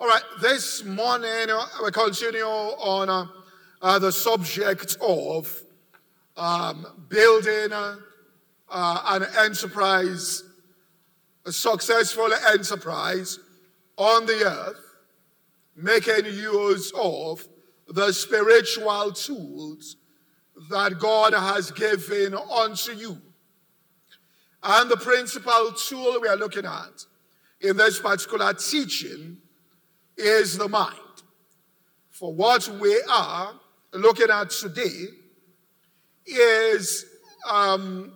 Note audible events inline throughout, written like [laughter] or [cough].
All right, this morning uh, we continue on uh, uh, the subject of um, building uh, uh, an enterprise, a successful enterprise on the earth, making use of the spiritual tools that God has given unto you. And the principal tool we are looking at in this particular teaching is the mind. For what we are looking at today is, um,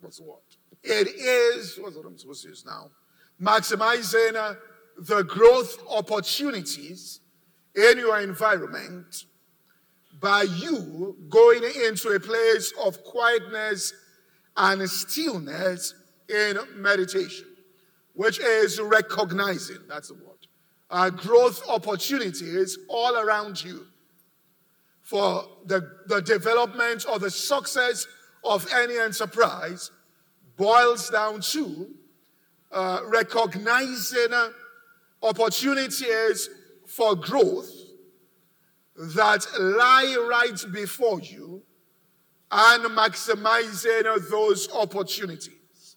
what's word? It is, what's what I'm supposed to use now? Maximizing uh, the growth opportunities in your environment by you going into a place of quietness and stillness in meditation, which is recognizing, that's the word, uh, growth opportunities all around you for the, the development or the success of any enterprise boils down to uh, recognizing uh, opportunities for growth that lie right before you and maximizing those opportunities.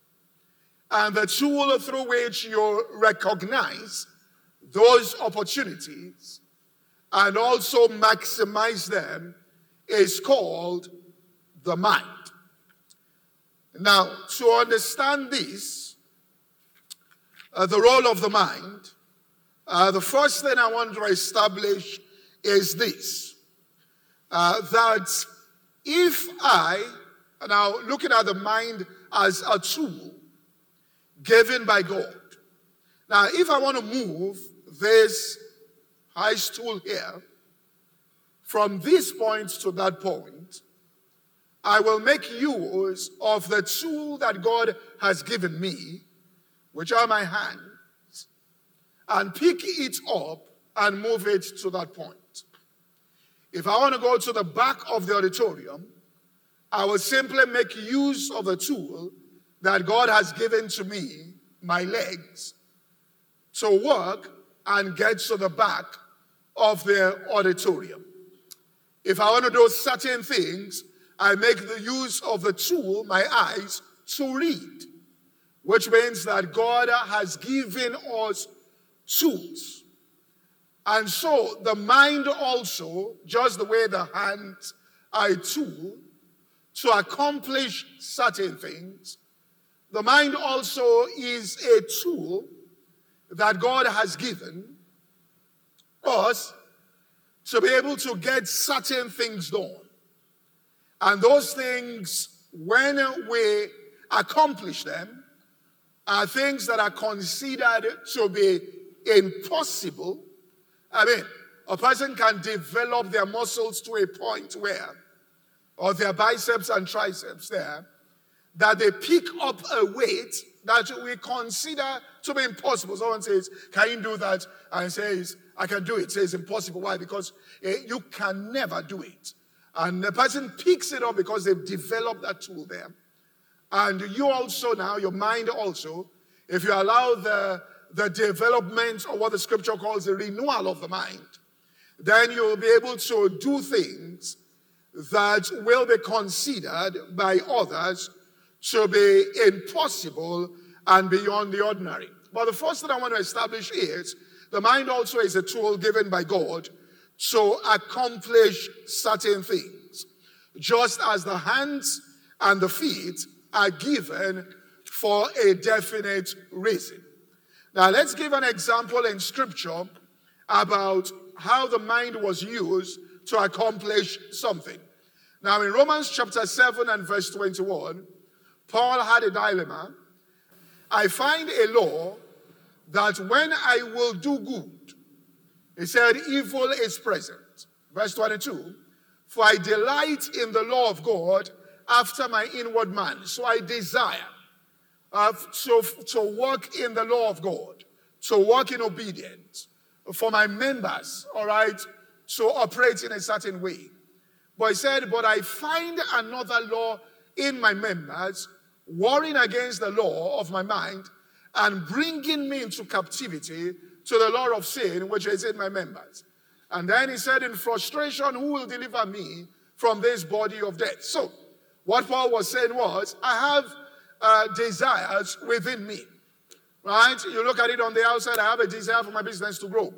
And the tool through which you recognize those opportunities and also maximize them is called the mind. Now, to understand this, uh, the role of the mind, uh, the first thing I want to establish is this uh, that if I, now looking at the mind as a tool given by God, now if I want to move this high stool here from this point to that point, I will make use of the tool that God has given me, which are my hands, and pick it up and move it to that point. If I want to go to the back of the auditorium, I will simply make use of the tool that God has given to me, my legs, to work and get to the back of the auditorium. If I want to do certain things, I make the use of the tool, my eyes, to read, which means that God has given us tools and so the mind also, just the way the hands are a tool to accomplish certain things, the mind also is a tool that God has given us to be able to get certain things done. And those things, when we accomplish them, are things that are considered to be impossible I mean, a person can develop their muscles to a point where, or their biceps and triceps there, that they pick up a weight that we consider to be impossible. Someone says, Can you do that? And says, I can do it. Says impossible. Why? Because eh, you can never do it. And the person picks it up because they've developed that tool there. And you also now, your mind also, if you allow the the development of what the scripture calls the renewal of the mind, then you will be able to do things that will be considered by others to be impossible and beyond the ordinary. But the first thing I want to establish is the mind also is a tool given by God to accomplish certain things, just as the hands and the feet are given for a definite reason. Now, let's give an example in scripture about how the mind was used to accomplish something. Now, in Romans chapter 7 and verse 21, Paul had a dilemma. I find a law that when I will do good, he said, evil is present. Verse 22, for I delight in the law of God after my inward man. So I desire uh, to, to walk in the law of God, to walk in obedience, for my members, all right, to operate in a certain way. But he said, But I find another law in my members, warring against the law of my mind and bringing me into captivity to the law of sin which is in my members. And then he said, In frustration, who will deliver me from this body of death? So, what Paul was saying was, I have uh, desires within me. Right? You look at it on the outside, I have a desire for my business to grow.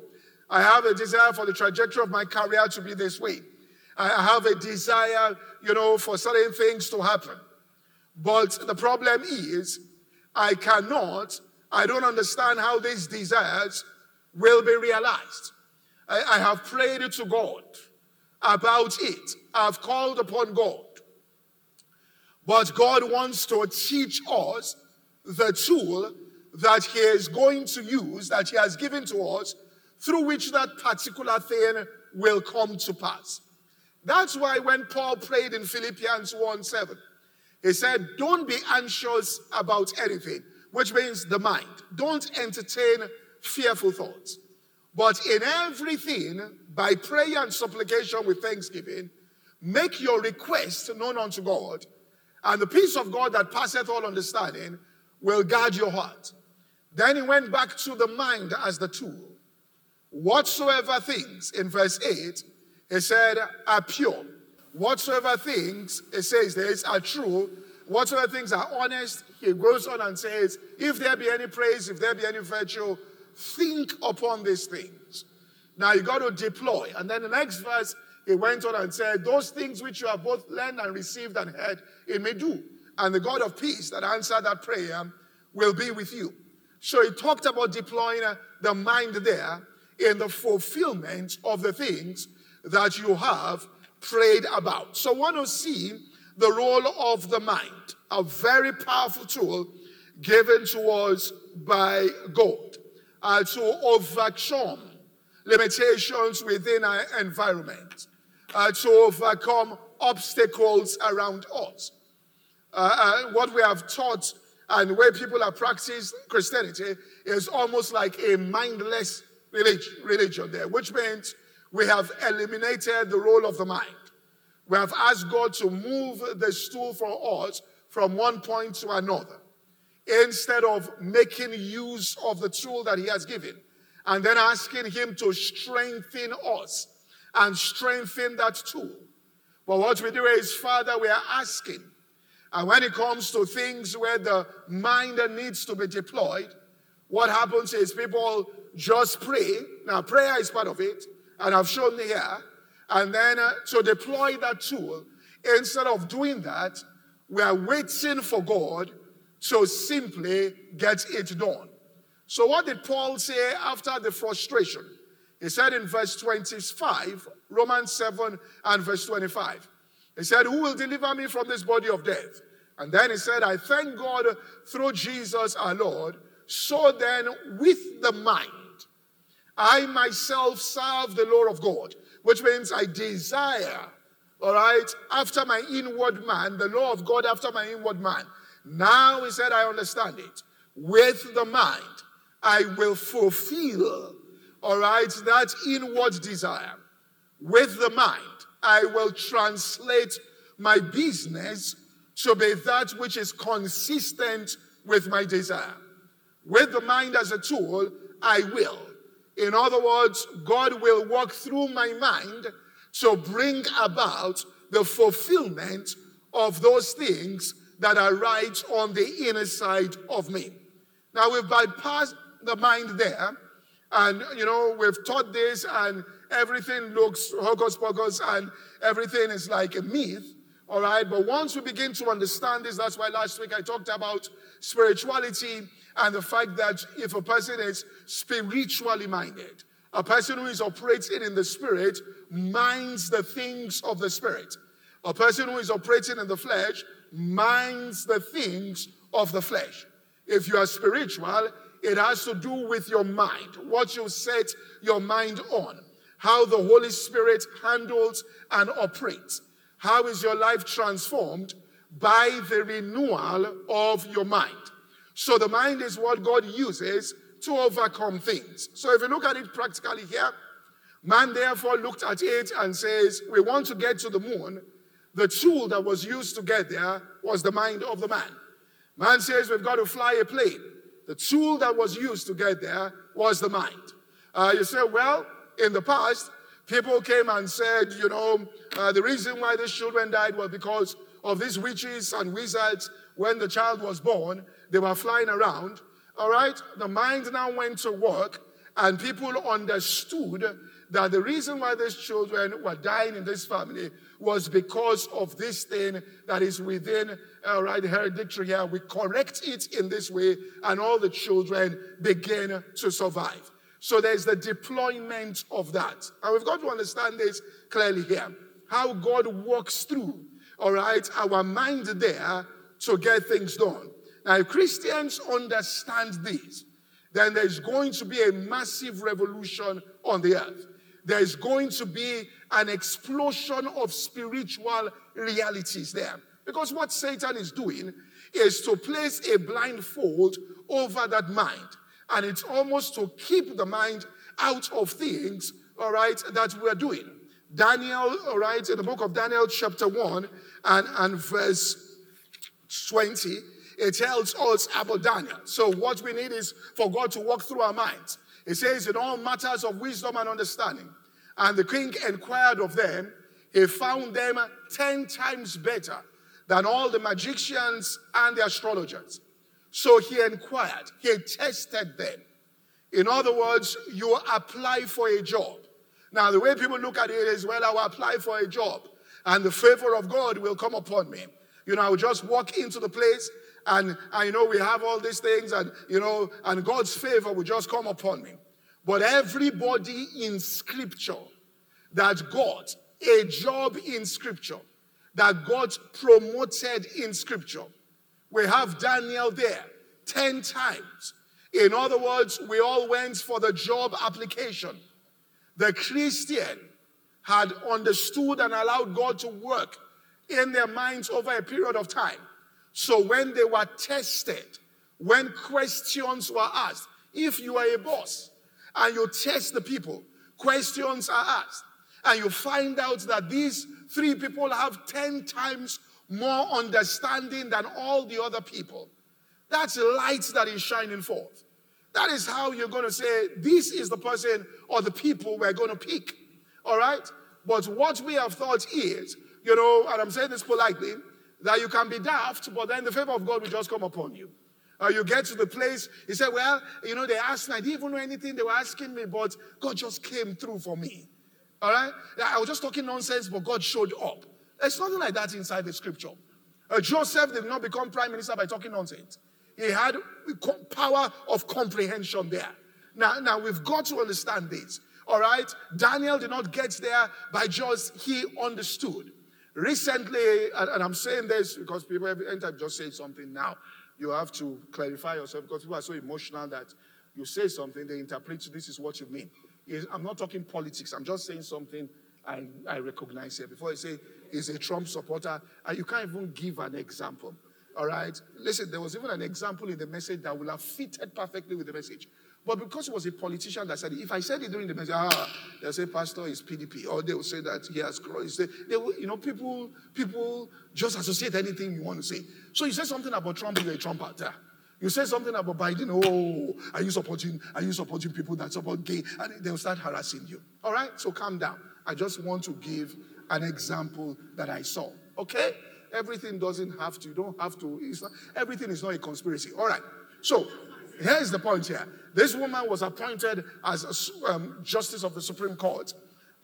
I have a desire for the trajectory of my career to be this way. I have a desire, you know, for certain things to happen. But the problem is, I cannot, I don't understand how these desires will be realized. I, I have prayed to God about it. I've called upon God. But God wants to teach us the tool that He is going to use, that He has given to us, through which that particular thing will come to pass. That's why when Paul prayed in Philippians 1 7, he said, Don't be anxious about anything, which means the mind. Don't entertain fearful thoughts. But in everything, by prayer and supplication with thanksgiving, make your request known unto God, and the peace of God that passeth all understanding will guard your heart. Then he went back to the mind as the tool. Whatsoever things, in verse 8, he said, are pure. Whatsoever things, it says this, are true. Whatsoever things are honest, he goes on and says, if there be any praise, if there be any virtue, think upon these things. Now you got to deploy. And then the next verse, he went on and said, Those things which you have both learned and received and heard, it may do. And the God of peace that answered that prayer will be with you. So he talked about deploying the mind there in the fulfillment of the things that you have prayed about. So, want to see the role of the mind, a very powerful tool given to us by God uh, to overcome limitations within our environment, uh, to overcome obstacles around us. Uh, uh what we have taught and where people have practiced Christianity is almost like a mindless religion, religion there, which means we have eliminated the role of the mind. We have asked God to move the stool for us from one point to another instead of making use of the tool that He has given and then asking Him to strengthen us and strengthen that tool. But what we do is, Father, we are asking. And when it comes to things where the mind needs to be deployed, what happens is people just pray. Now, prayer is part of it and I've shown here. And then uh, to deploy that tool, instead of doing that, we are waiting for God to simply get it done. So, what did Paul say after the frustration? He said in verse 25, Romans 7 and verse 25, he said, Who will deliver me from this body of death? And then he said, I thank God through Jesus our Lord. So then, with the mind, I myself serve the law of God, which means I desire, all right, after my inward man, the law of God after my inward man. Now he said, I understand it. With the mind, I will fulfill, all right, that inward desire. With the mind, I will translate my business to be that which is consistent with my desire. With the mind as a tool, I will in other words, God will walk through my mind to bring about the fulfillment of those things that are right on the inner side of me. Now we've bypassed the mind there, and you know, we've taught this, and everything looks hocus pocus, and everything is like a myth. All right, but once we begin to understand this, that's why last week I talked about spirituality and the fact that if a person is spiritually minded, a person who is operating in the spirit minds the things of the spirit. A person who is operating in the flesh minds the things of the flesh. If you are spiritual, it has to do with your mind, what you set your mind on, how the Holy Spirit handles and operates. How is your life transformed? By the renewal of your mind. So the mind is what God uses to overcome things. So if you look at it practically here, man therefore looked at it and says, We want to get to the moon. The tool that was used to get there was the mind of the man. Man says, We've got to fly a plane. The tool that was used to get there was the mind. Uh, you say, well, in the past, people came and said, you know, uh, the reason why these children died was because of these witches and wizards. When the child was born, they were flying around. All right, the mind now went to work, and people understood that the reason why these children were dying in this family was because of this thing that is within, all right, hereditary here. We correct it in this way, and all the children begin to survive. So there's the deployment of that. And we've got to understand this clearly here. How God works through, all right, our mind there to get things done. Now, if Christians understand this, then there's going to be a massive revolution on the earth. There's going to be an explosion of spiritual realities there. Because what Satan is doing is to place a blindfold over that mind. And it's almost to keep the mind out of things, all right, that we're doing. Daniel, all right, in the book of Daniel, chapter 1 and, and verse 20, it tells us about Daniel. So, what we need is for God to walk through our minds. It says, in all matters of wisdom and understanding. And the king inquired of them, he found them 10 times better than all the magicians and the astrologers. So he inquired, he tested them. In other words, you apply for a job. Now, the way people look at it is, well, I will apply for a job and the favor of God will come upon me. You know, I will just walk into the place and I know we have all these things and, you know, and God's favor will just come upon me. But everybody in scripture that got a job in scripture, that got promoted in scripture, we have Daniel there 10 times. In other words, we all went for the job application. The Christian had understood and allowed God to work in their minds over a period of time. So when they were tested, when questions were asked, if you are a boss and you test the people, questions are asked, and you find out that these three people have 10 times more understanding than all the other people. That's light that is shining forth. That is how you're going to say, this is the person or the people we're going to pick. All right? But what we have thought is, you know, and I'm saying this politely, that you can be daft, but then the favor of God will just come upon you. Uh, you get to the place, he said, Well, you know, they asked me, I didn't even know anything they were asking me, but God just came through for me. All right? I was just talking nonsense, but God showed up. There's nothing like that inside the scripture. Uh, Joseph did not become prime minister by talking nonsense. He had power of comprehension there. Now, now we've got to understand this. All right? Daniel did not get there by just he understood. Recently, and, I'm saying this because people every time just say something now, you have to clarify yourself because people are so emotional that you say something, they interpret this is what you mean. I'm not talking politics, I'm just saying something I, I recognize here. Before I say he's a Trump supporter, and you can't even give an example. All right? Listen, there was even an example in the message that will have fitted perfectly with the message. But because it was a politician that said if I said it during the message, ah, they'll say Pastor is PDP, or they will say that he has crossed. They will, you know, people, people just associate anything you want to say. So you say something about Trump, you're a Trumper. You say something about Biden, oh, are you supporting, are you supporting people that support gay? And they'll start harassing you. All right? So calm down. I just want to give an example that I saw. Okay? Everything doesn't have to, you don't have to, not, everything is not a conspiracy. All right. So here's the point here. This woman was appointed as um, Justice of the Supreme Court,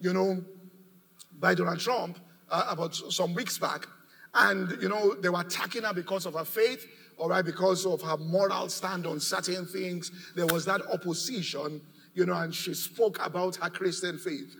you know, by Donald Trump uh, about some weeks back. And, you know, they were attacking her because of her faith, all right, because of her moral stand on certain things. There was that opposition, you know, and she spoke about her Christian faith.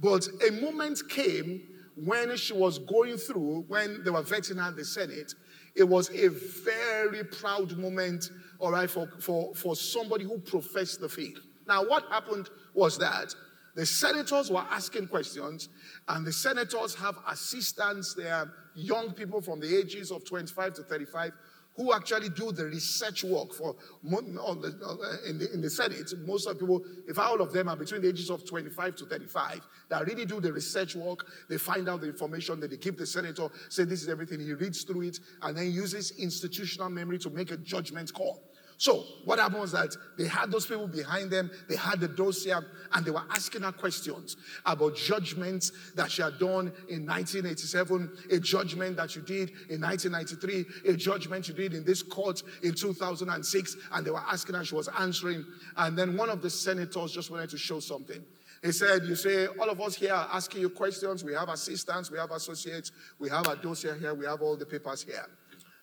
But a moment came when she was going through, when they were vetting her in the Senate, it was a very proud moment, all right, for, for, for somebody who professed the faith. Now, what happened was that the senators were asking questions, and the senators have assistants. They are young people from the ages of 25 to 35 who actually do the research work for in the, in the Senate. Most of the people, if all of them are between the ages of 25 to 35, that really do the research work, they find out the information, that they give the senator, say this is everything, he reads through it, and then uses institutional memory to make a judgment call. So what happened was that they had those people behind them, they had the dossier, and they were asking her questions about judgments that she had done in 1987, a judgment that you did in 1993, a judgment you did in this court in 2006, and they were asking her, she was answering. And then one of the senators just wanted to show something. He said, You say, all of us here are asking you questions. We have assistants, we have associates, we have a dossier here, we have all the papers here.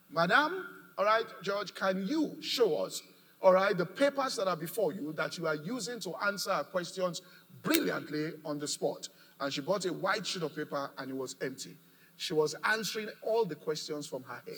Madam, all right, Judge, can you show us, all right, the papers that are before you that you are using to answer our questions brilliantly on the spot? And she brought a white sheet of paper and it was empty. She was answering all the questions from her head.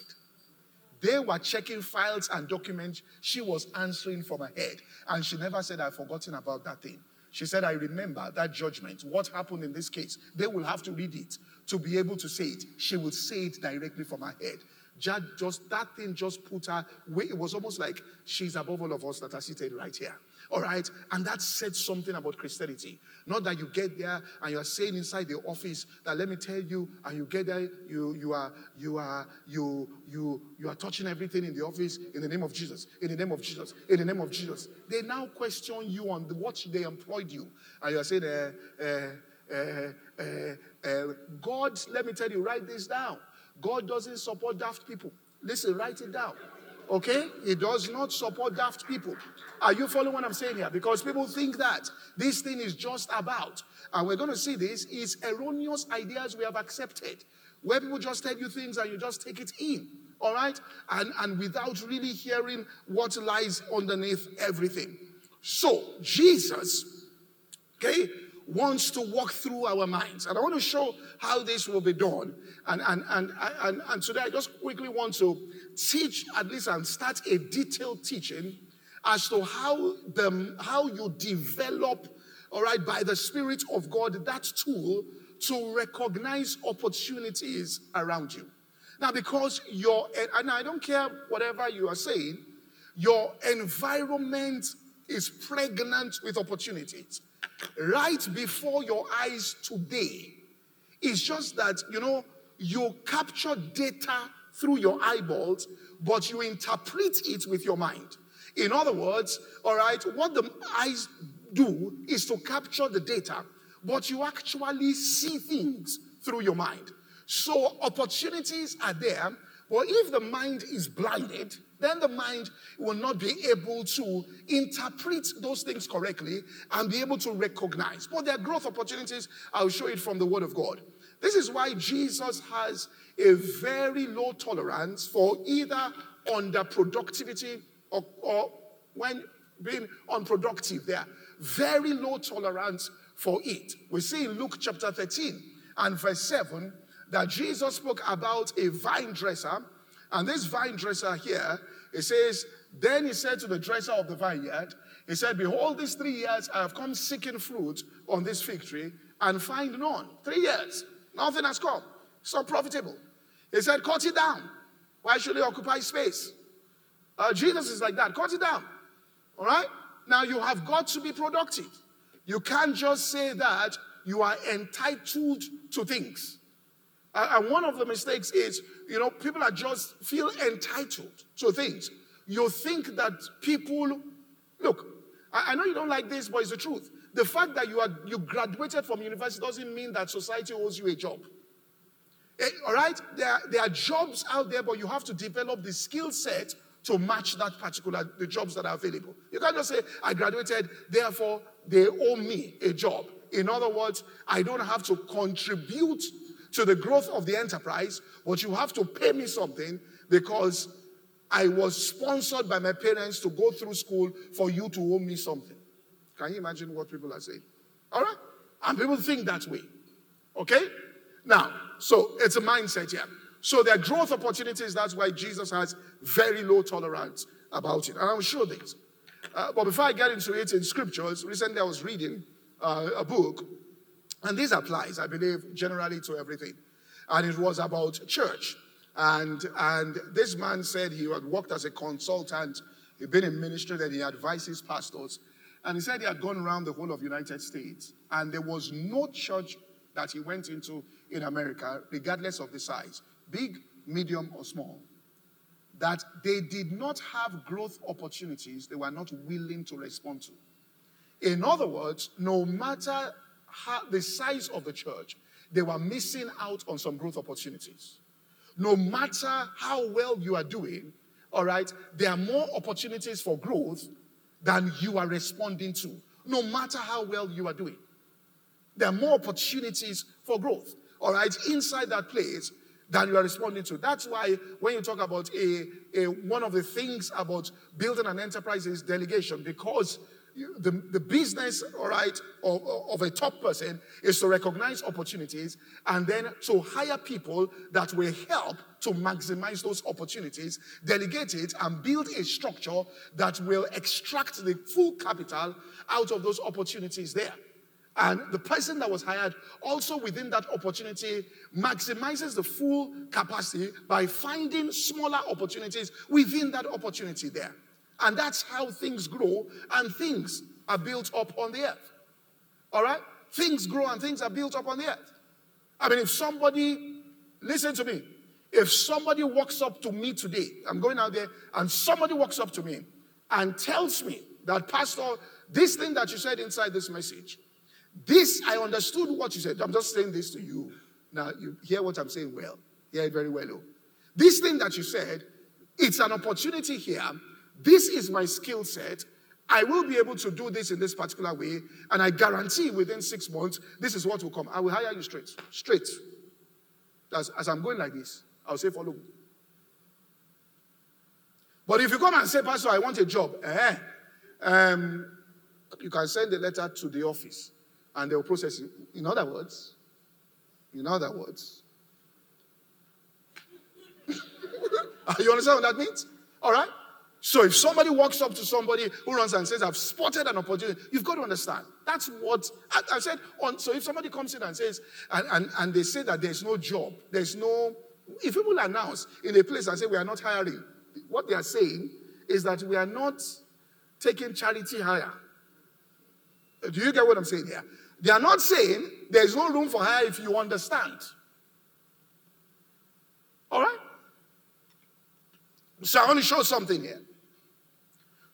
They were checking files and documents. She was answering from her head. And she never said, I've forgotten about that thing. She said, I remember that judgment. What happened in this case? They will have to read it to be able to say it. She will say it directly from her head just that thing just put her way. It was almost like she's above all of us that are seated right here. All right. And that said something about Christianity. Not that you get there and you're saying inside the office that let me tell you, and you get there, you you are you are you you you are touching everything in the office in the name of Jesus, in the name of Jesus, in the name of Jesus. They now question you on the, what they employed you, and you're saying, uh, uh, uh, uh, God, let me tell you, write this down. God doesn't support daft people. Listen, write it down. Okay? He does not support daft people. Are you following what I'm saying here? Because people think that this thing is just about, and we're going to see this, is erroneous ideas we have accepted, where people just tell you things and you just take it in. All right? And, and without really hearing what lies underneath everything. So, Jesus, okay, wants to walk through our minds. And I want to show how this will be done. And, and, and, and, and today I just quickly want to teach, at least, and start a detailed teaching as to how, the, how you develop, all right, by the Spirit of God, that tool to recognize opportunities around you. Now, because your, and I don't care whatever you are saying, your environment is pregnant with opportunities right before your eyes today. It's just that, you know, you capture data through your eyeballs, but you interpret it with your mind. In other words, all right, what the eyes do is to capture the data, but you actually see things through your mind. So opportunities are there, but if the mind is blinded, then the mind will not be able to interpret those things correctly and be able to recognize. But there are growth opportunities. I'll show it from the Word of God. This is why Jesus has a very low tolerance for either underproductivity or, or when being unproductive. There, very low tolerance for it. We see in Luke chapter 13 and verse 7 that Jesus spoke about a vine dresser and this vine dresser here, it says, Then he said to the dresser of the vineyard, He said, Behold, these three years I have come seeking fruit on this fig tree and find none. Three years, nothing has come. It's not profitable. He said, Cut it down. Why should it occupy space? Uh, Jesus is like that. Cut it down. All right? Now you have got to be productive. You can't just say that you are entitled to things. And one of the mistakes is, you know, people are just feel entitled to things. You think that people, look, I, know you don't like this, but it's the truth. The fact that you are you graduated from university doesn't mean that society owes you a job. Eh, all right, there are, there are jobs out there, but you have to develop the skill set to match that particular the jobs that are available. You can't just say, I graduated, therefore they owe me a job. In other words, I don't have to contribute to the growth of the enterprise, but you have to pay me something because I was sponsored by my parents to go through school for you to owe me something. Can you imagine what people are saying? All right? And people think that way. Okay? Now, so it's a mindset here. So there are growth opportunities. That's why Jesus has very low tolerance about it. And I'll show this. Uh, but before I get into it in scriptures, recently I was reading uh, a book and this applies, I believe, generally to everything. And it was about church. And, and this man said he had worked as a consultant, he'd been in ministry, that he advises pastors. And he said he had gone around the whole of United States, and there was no church that he went into in America, regardless of the size, big, medium, or small, that they did not have growth opportunities they were not willing to respond to. In other words, no matter how, the size of the church, they were missing out on some growth opportunities. No matter how well you are doing, all right, there are more opportunities for growth than you are responding to, no matter how well you are doing. There are more opportunities for growth, all right, inside that place than you are responding to. That's why when you talk about a, a one of the things about building an enterprise is delegation, because the, the business, all right, of, of a top person is to recognize opportunities and then to hire people that will help to maximize those opportunities, delegate it, and build a structure that will extract the full capital out of those opportunities there. And the person that was hired also within that opportunity maximizes the full capacity by finding smaller opportunities within that opportunity there. And that's how things grow and things are built up on the earth. All right? Things grow and things are built up on the earth. I mean, if somebody, listen to me, if somebody walks up to me today, I'm going out there, and somebody walks up to me and tells me that, Pastor, this thing that you said inside this message, this, I understood what you said. I'm just saying this to you. Now, you hear what I'm saying well. Hear it very well. Oh. This thing that you said, it's an opportunity here this is my skill set. I will be able to do this in this particular way, and I guarantee within six months, this is what will come. I will hire you straight. Straight. As, as I'm going like this, I'll say, follow me. But if you come and say, Pastor, I want a job, eh, um, you can send a letter to the office and they'll process it. In other words, in other words, [laughs] you understand what that means? All right? So if somebody walks up to somebody who runs and says, I've spotted an opportunity, you've got to understand. That's what I, I said. On, so if somebody comes in and says, and, and, and they say that there's no job, there's no, if people announce in a place and say we are not hiring, what they are saying is that we are not taking charity hire. Do you get what I'm saying here? They are not saying there's no room for hire if you understand. All right? So I want to show something here.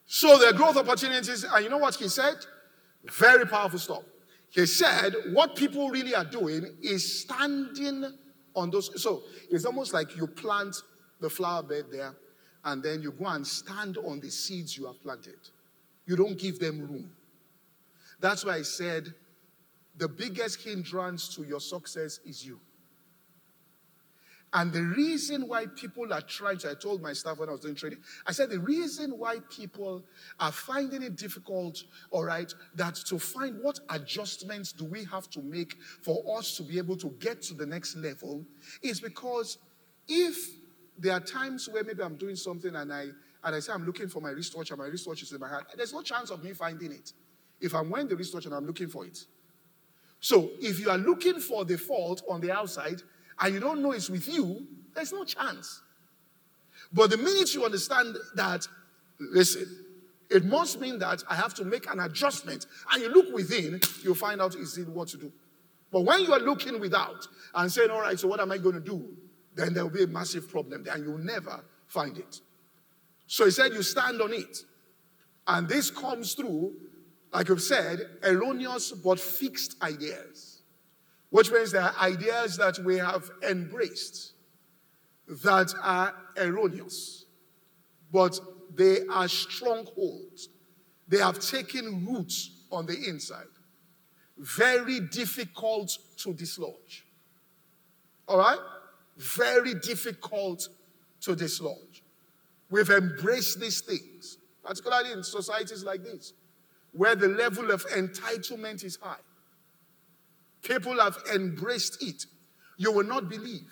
So are growth opportunities. And you know what he said? Very powerful stuff. He said, what people really are doing is standing on those. So it's almost like you plant the flower bed there, and then you go and stand on the seeds you have planted. You don't give them room. That's why I said the biggest hindrance to your success is you. And the reason why people are trying to, I told my staff when I was doing training, I said the reason why people are finding it difficult, all right, that to find what adjustments do we have to make for us to be able to get to the next level is because if there are times where maybe I'm doing something and I and I say I'm looking for my wristwatch and my wristwatch is in my hand, there's no chance of me finding it. If I'm wearing the wristwatch and I'm looking for it. So if you are looking for the fault on the outside, and you don't know it's with you, there's no chance. But the minute you understand that, listen, it must mean that I have to make an adjustment, and you look within, you'll find out easily what to do. But when you are looking without and saying, all right, so what am I going to do? Then there will be a massive problem there, and you'll never find it. So he said, you stand on it. And this comes through, like I've said, erroneous but fixed ideas which means there are ideas that we have embraced that are erroneous, but they are strongholds. They have taken roots on the inside. Very difficult to dislodge. All right? Very difficult to dislodge. We've embraced these things, particularly in societies like this, where the level of entitlement is high. People have embraced it. You will not believe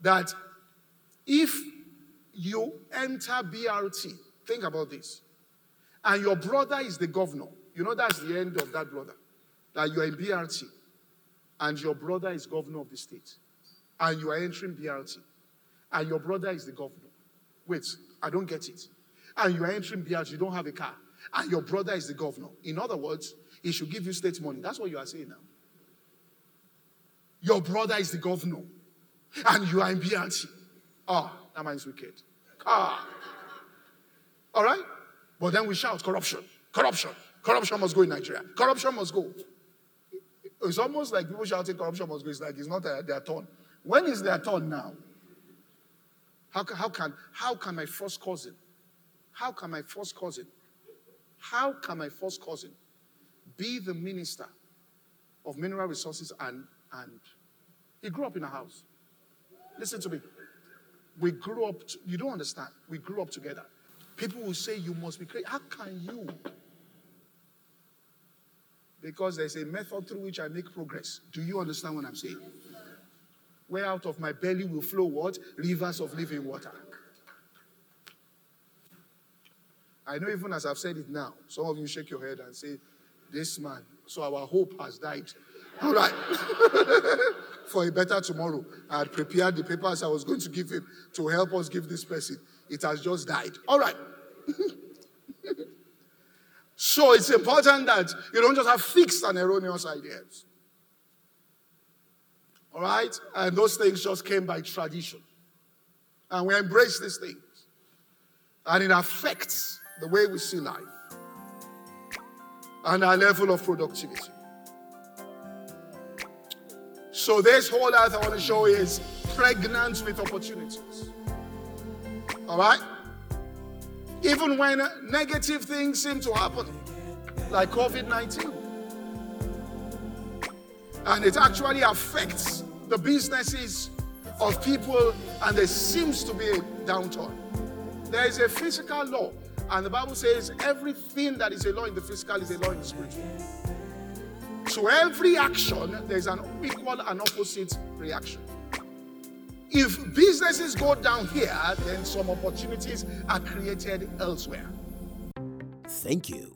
that if you enter BRT, think about this, and your brother is the governor, you know that's the end of that brother. That you are in BRT, and your brother is governor of the state, and you are entering BRT, and your brother is the governor. Wait, I don't get it. And you are entering BRT, you don't have a car, and your brother is the governor. In other words, he should give you state money. That's what you are saying now. Your brother is the governor, and you are in BRT. Ah, That man is wicked. Ah. All right? But then we shout corruption, corruption, corruption must go in Nigeria. Corruption must go. It's almost like people shouting corruption must go. It's like it's not their, their turn. When is their turn now? How, how, can, how can my first cousin, how can my first cousin, how can my first cousin be the minister of mineral resources and, and he grew up in a house. Listen to me. We grew up, you don't understand. We grew up together. People will say, You must be crazy. How can you? Because there's a method through which I make progress. Do you understand what I'm saying? Where out of my belly will flow what? Rivers of living water. I know even as I've said it now, some of you shake your head and say, This man, so our hope has died. All right. [laughs] For a better tomorrow. I had prepared the papers I was going to give him to help us give this person. It has just died. All right. [laughs] so it's important that you don't just have fixed and erroneous ideas. All right? And those things just came by tradition. And we embrace these things. And it affects the way we see life and our level of productivity. So, this whole earth I want to show is pregnant with opportunities. All right? Even when negative things seem to happen, like COVID 19, and it actually affects the businesses of people, and there seems to be a downturn. There is a physical law, and the Bible says everything that is a law in the physical is a law in the spiritual. So every action, there's an equal and opposite reaction. If businesses go down here, then some opportunities are created elsewhere. Thank you